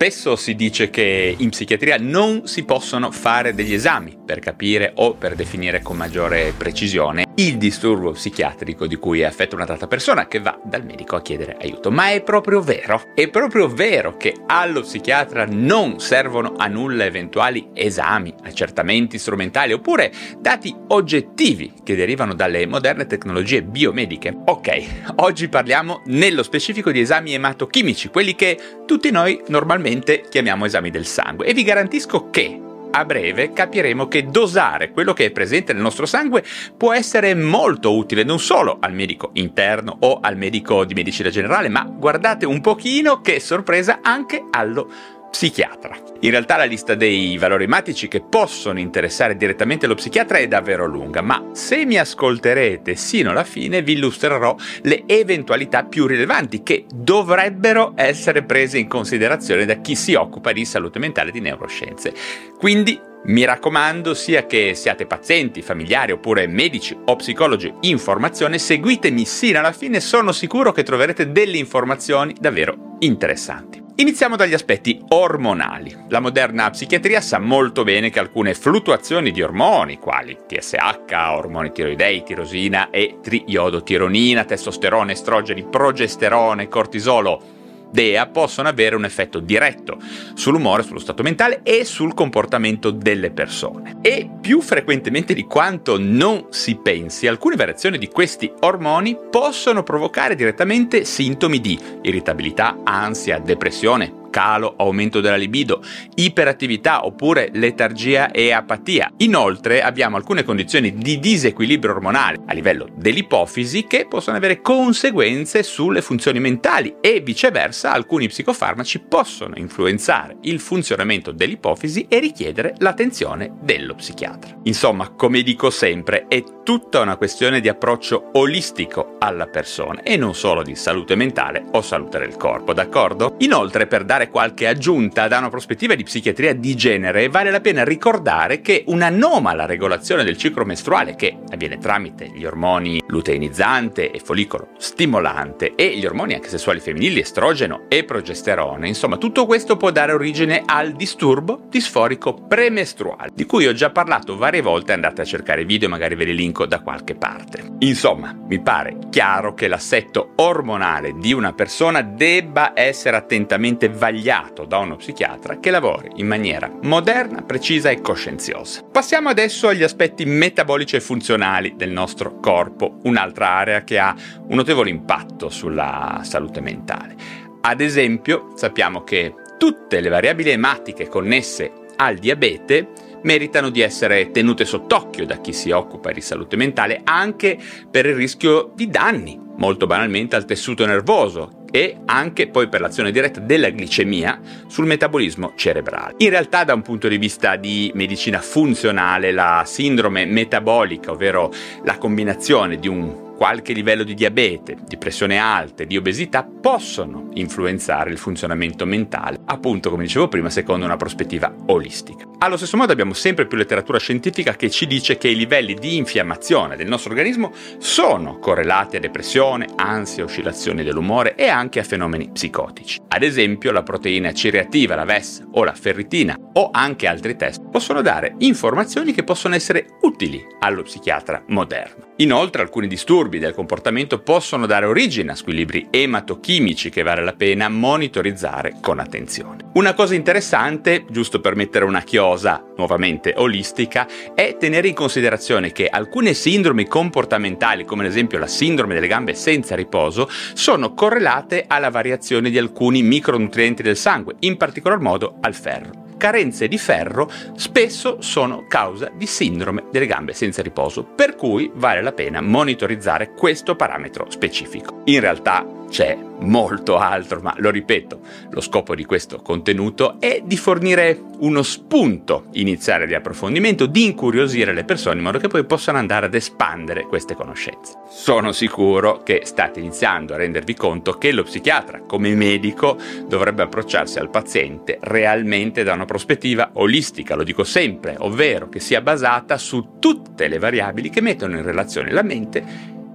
Spesso si dice che in psichiatria non si possono fare degli esami per capire o per definire con maggiore precisione il disturbo psichiatrico di cui è affetta una data persona che va dal medico a chiedere aiuto. Ma è proprio vero, è proprio vero che allo psichiatra non servono a nulla eventuali esami, accertamenti strumentali oppure dati oggettivi che derivano dalle moderne tecnologie biomediche. Ok, oggi parliamo nello specifico di esami ematochimici, quelli che tutti noi normalmente chiamiamo esami del sangue e vi garantisco che a breve capiremo che dosare quello che è presente nel nostro sangue può essere molto utile non solo al medico interno o al medico di medicina generale, ma guardate un pochino che sorpresa anche allo psichiatra. In realtà la lista dei valori ematici che possono interessare direttamente lo psichiatra è davvero lunga, ma se mi ascolterete sino alla fine vi illustrerò le eventualità più rilevanti che dovrebbero essere prese in considerazione da chi si occupa di salute mentale e di neuroscienze. Quindi mi raccomando, sia che siate pazienti, familiari oppure medici o psicologi in formazione, seguitemi sino alla fine, sono sicuro che troverete delle informazioni davvero interessanti. Iniziamo dagli aspetti ormonali. La moderna psichiatria sa molto bene che alcune fluttuazioni di ormoni, quali TSH, ormoni tiroidei, tirosina e triiodotironina, testosterone, estrogeni, progesterone, cortisolo, DEA possono avere un effetto diretto sull'umore, sullo stato mentale e sul comportamento delle persone. E più frequentemente di quanto non si pensi, alcune variazioni di questi ormoni possono provocare direttamente sintomi di irritabilità, ansia, depressione, calo, aumento della libido, iperattività oppure letargia e apatia. Inoltre abbiamo alcune condizioni di disequilibrio ormonale a livello dell'ipofisi che possono avere conseguenze sulle funzioni mentali e viceversa alcuni psicofarmaci possono influenzare il funzionamento dell'ipofisi e richiedere l'attenzione dello psichiatra. Insomma, come dico sempre, è tutta una questione di approccio olistico alla persona e non solo di salute mentale o salute del corpo, d'accordo? Inoltre, per dare qualche aggiunta da una prospettiva di psichiatria di genere, vale la pena ricordare che un'anomala regolazione del ciclo mestruale, che avviene tramite gli ormoni luteinizzante e follicolo stimolante e gli ormoni anche sessuali femminili, estrogeno e progesterone, insomma, tutto questo può dare origine al disturbo disforico premestruale, di cui ho già parlato varie volte, andate a cercare video, magari ve li linko da qualche parte. Insomma, mi pare chiaro che l'assetto ormonale di una persona debba essere attentamente vagliato da uno psichiatra che lavori in maniera moderna, precisa e coscienziosa. Passiamo adesso agli aspetti metabolici e funzionali del nostro corpo, un'altra area che ha un notevole impatto sulla salute mentale. Ad esempio, sappiamo che tutte le variabili ematiche connesse al diabete meritano di essere tenute sott'occhio da chi si occupa di salute mentale anche per il rischio di danni, molto banalmente al tessuto nervoso e anche poi per l'azione diretta della glicemia sul metabolismo cerebrale. In realtà da un punto di vista di medicina funzionale la sindrome metabolica, ovvero la combinazione di un qualche livello di diabete, di pressione alta di obesità possono influenzare il funzionamento mentale, appunto come dicevo prima, secondo una prospettiva olistica. Allo stesso modo abbiamo sempre più letteratura scientifica che ci dice che i livelli di infiammazione del nostro organismo sono correlati a depressione, ansia, oscillazioni dell'umore e anche a fenomeni psicotici. Ad esempio la proteina C reattiva, la VES o la ferritina o anche altri test possono dare informazioni che possono essere utili allo psichiatra moderno. Inoltre alcuni disturbi del comportamento possono dare origine a squilibri ematochimici che vale la pena monitorizzare con attenzione. Una cosa interessante, giusto per mettere una chiosa nuovamente olistica, è tenere in considerazione che alcune sindromi comportamentali, come ad esempio la sindrome delle gambe senza riposo, sono correlate alla variazione di alcuni micronutrienti del sangue, in particolar modo al ferro carenze di ferro spesso sono causa di sindrome delle gambe senza riposo, per cui vale la pena monitorizzare questo parametro specifico. In realtà c'è molto altro, ma lo ripeto, lo scopo di questo contenuto è di fornire uno spunto iniziale di approfondimento, di incuriosire le persone in modo che poi possano andare ad espandere queste conoscenze. Sono sicuro che state iniziando a rendervi conto che lo psichiatra, come medico, dovrebbe approcciarsi al paziente realmente da una prospettiva olistica, lo dico sempre, ovvero che sia basata su tutte le variabili che mettono in relazione la mente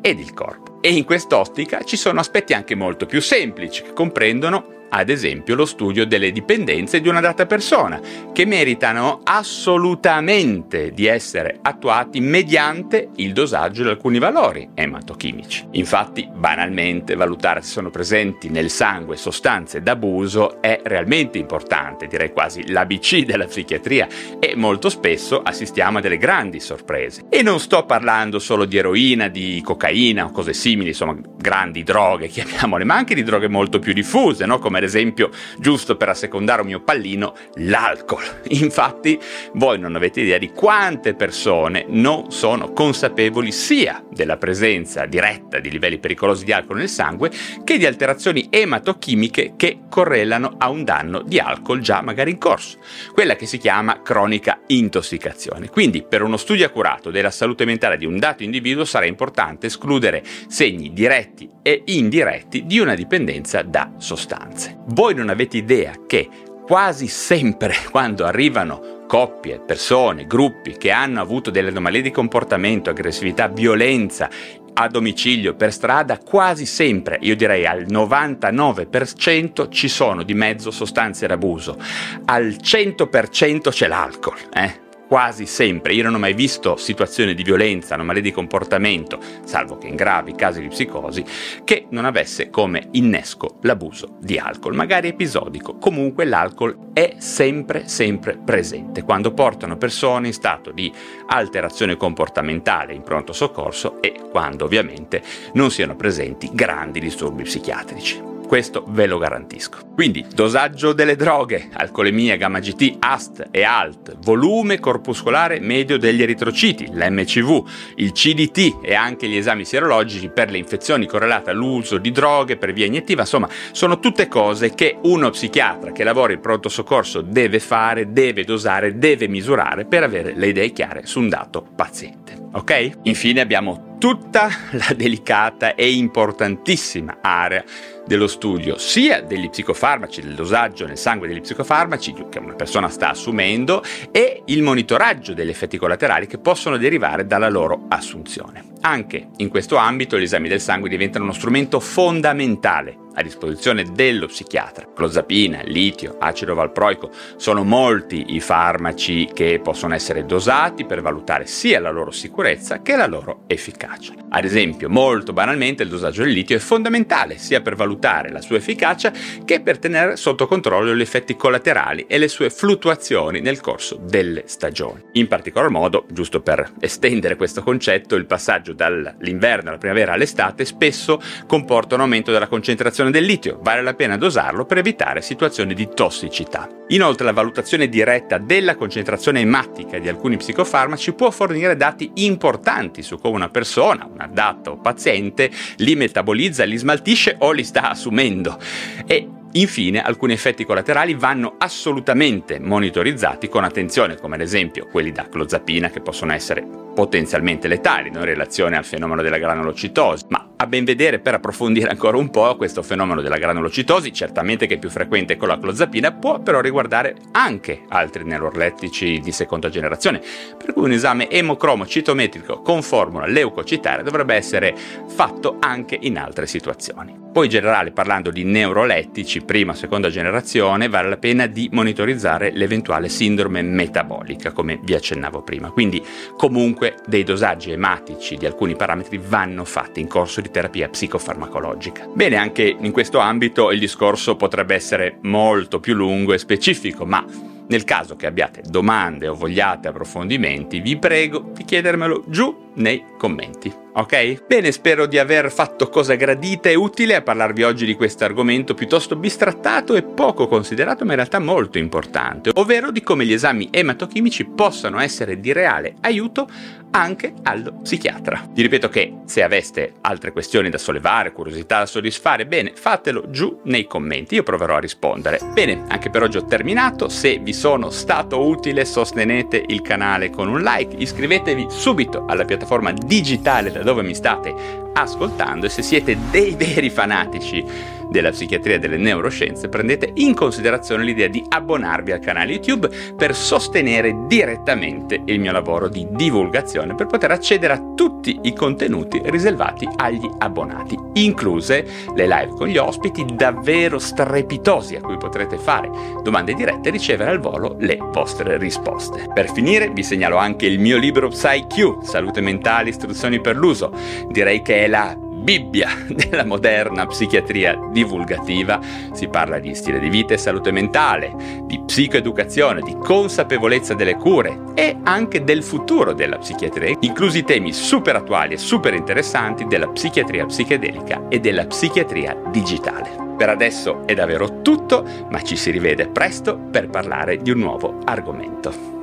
ed il corpo. E in quest'ottica ci sono aspetti anche molto più semplici che comprendono ad esempio lo studio delle dipendenze di una data persona, che meritano assolutamente di essere attuati mediante il dosaggio di alcuni valori ematochimici. Infatti, banalmente, valutare se sono presenti nel sangue sostanze d'abuso è realmente importante, direi quasi l'ABC della psichiatria e molto spesso assistiamo a delle grandi sorprese. E non sto parlando solo di eroina, di cocaina o cose simili, insomma, grandi droghe, chiamiamole, ma anche di droghe molto più diffuse, no? come ad esempio, giusto per assecondare un mio pallino, l'alcol. Infatti, voi non avete idea di quante persone non sono consapevoli sia della presenza diretta di livelli pericolosi di alcol nel sangue che di alterazioni ematochimiche che correlano a un danno di alcol già magari in corso, quella che si chiama cronica intossicazione. Quindi, per uno studio accurato della salute mentale di un dato individuo sarà importante escludere segni diretti e indiretti di una dipendenza da sostanze. Voi non avete idea che quasi sempre quando arrivano coppie, persone, gruppi che hanno avuto delle anomalie di comportamento, aggressività, violenza a domicilio, per strada, quasi sempre, io direi al 99% ci sono di mezzo sostanze d'abuso, al 100% c'è l'alcol, eh? Quasi sempre. Io non ho mai visto situazioni di violenza, anomalie di comportamento, salvo che in gravi casi di psicosi, che non avesse come innesco l'abuso di alcol, magari episodico. Comunque l'alcol è sempre, sempre presente quando portano persone in stato di alterazione comportamentale in pronto soccorso e quando ovviamente non siano presenti grandi disturbi psichiatrici questo ve lo garantisco. Quindi dosaggio delle droghe, alcolemia, gamma GT, AST e ALT, volume corpuscolare medio degli eritrociti, l'MCV, il CDT e anche gli esami sierologici per le infezioni correlate all'uso di droghe per via iniettiva, insomma sono tutte cose che uno psichiatra che lavora in pronto soccorso deve fare, deve dosare, deve misurare per avere le idee chiare su un dato paziente. Ok? Infine abbiamo tutta la delicata e importantissima area dello studio sia degli psicofarmaci, del dosaggio nel sangue degli psicofarmaci che una persona sta assumendo e il monitoraggio degli effetti collaterali che possono derivare dalla loro assunzione. Anche in questo ambito gli esami del sangue diventano uno strumento fondamentale a disposizione dello psichiatra. Clozapina, litio, acido valproico sono molti i farmaci che possono essere dosati per valutare sia la loro sicurezza che la loro efficacia. Ad esempio, molto banalmente il dosaggio del litio è fondamentale sia per valutare la sua efficacia che per tenere sotto controllo gli effetti collaterali e le sue fluttuazioni nel corso delle stagioni. In particolar modo, giusto per estendere questo concetto, il passaggio dall'inverno alla primavera all'estate spesso comporta un aumento della concentrazione concentrazione del litio, vale la pena dosarlo per evitare situazioni di tossicità. Inoltre la valutazione diretta della concentrazione ematica di alcuni psicofarmaci può fornire dati importanti su come una persona, un adatto paziente, li metabolizza, li smaltisce o li sta assumendo. E Infine, alcuni effetti collaterali vanno assolutamente monitorizzati con attenzione, come ad esempio quelli da clozapina che possono essere potenzialmente letali in relazione al fenomeno della granulocitosi, ma a ben vedere per approfondire ancora un po' questo fenomeno della granulocitosi, certamente che è più frequente con la clozapina, può però riguardare anche altri neurolettici di seconda generazione, per cui un esame emocromo citometrico con formula leucocitare dovrebbe essere fatto anche in altre situazioni. Poi in generale parlando di neurolettici prima seconda generazione vale la pena di monitorizzare l'eventuale sindrome metabolica come vi accennavo prima, quindi comunque dei dosaggi ematici di alcuni parametri vanno fatti in corso di terapia psicofarmacologica. Bene, anche in questo ambito il discorso potrebbe essere molto più lungo e specifico, ma nel caso che abbiate domande o vogliate approfondimenti, vi prego di chiedermelo giù nei commenti ok? Bene, spero di aver fatto cosa gradita e utile a parlarvi oggi di questo argomento piuttosto bistrattato e poco considerato, ma in realtà molto importante, ovvero di come gli esami ematochimici possano essere di reale aiuto anche allo psichiatra. Vi ripeto che se aveste altre questioni da sollevare, curiosità da soddisfare, bene, fatelo giù nei commenti, io proverò a rispondere. Bene, anche per oggi ho terminato, se vi sono stato utile sostenete il canale con un like, iscrivetevi subito alla piattaforma digitale da dove mi state ascoltando e se siete dei veri fanatici della psichiatria e delle neuroscienze, prendete in considerazione l'idea di abbonarvi al canale YouTube per sostenere direttamente il mio lavoro di divulgazione, per poter accedere a tutti i contenuti riservati agli abbonati, incluse le live con gli ospiti davvero strepitosi a cui potrete fare domande dirette e ricevere al volo le vostre risposte. Per finire vi segnalo anche il mio libro PsyQ, Salute mentale, istruzioni per l'uso. Direi che è la Bibbia della moderna psichiatria divulgativa. Si parla di stile di vita e salute mentale, di psicoeducazione, di consapevolezza delle cure e anche del futuro della psichiatria, inclusi temi super attuali e super interessanti della psichiatria psichedelica e della psichiatria digitale. Per adesso è davvero tutto, ma ci si rivede presto per parlare di un nuovo argomento.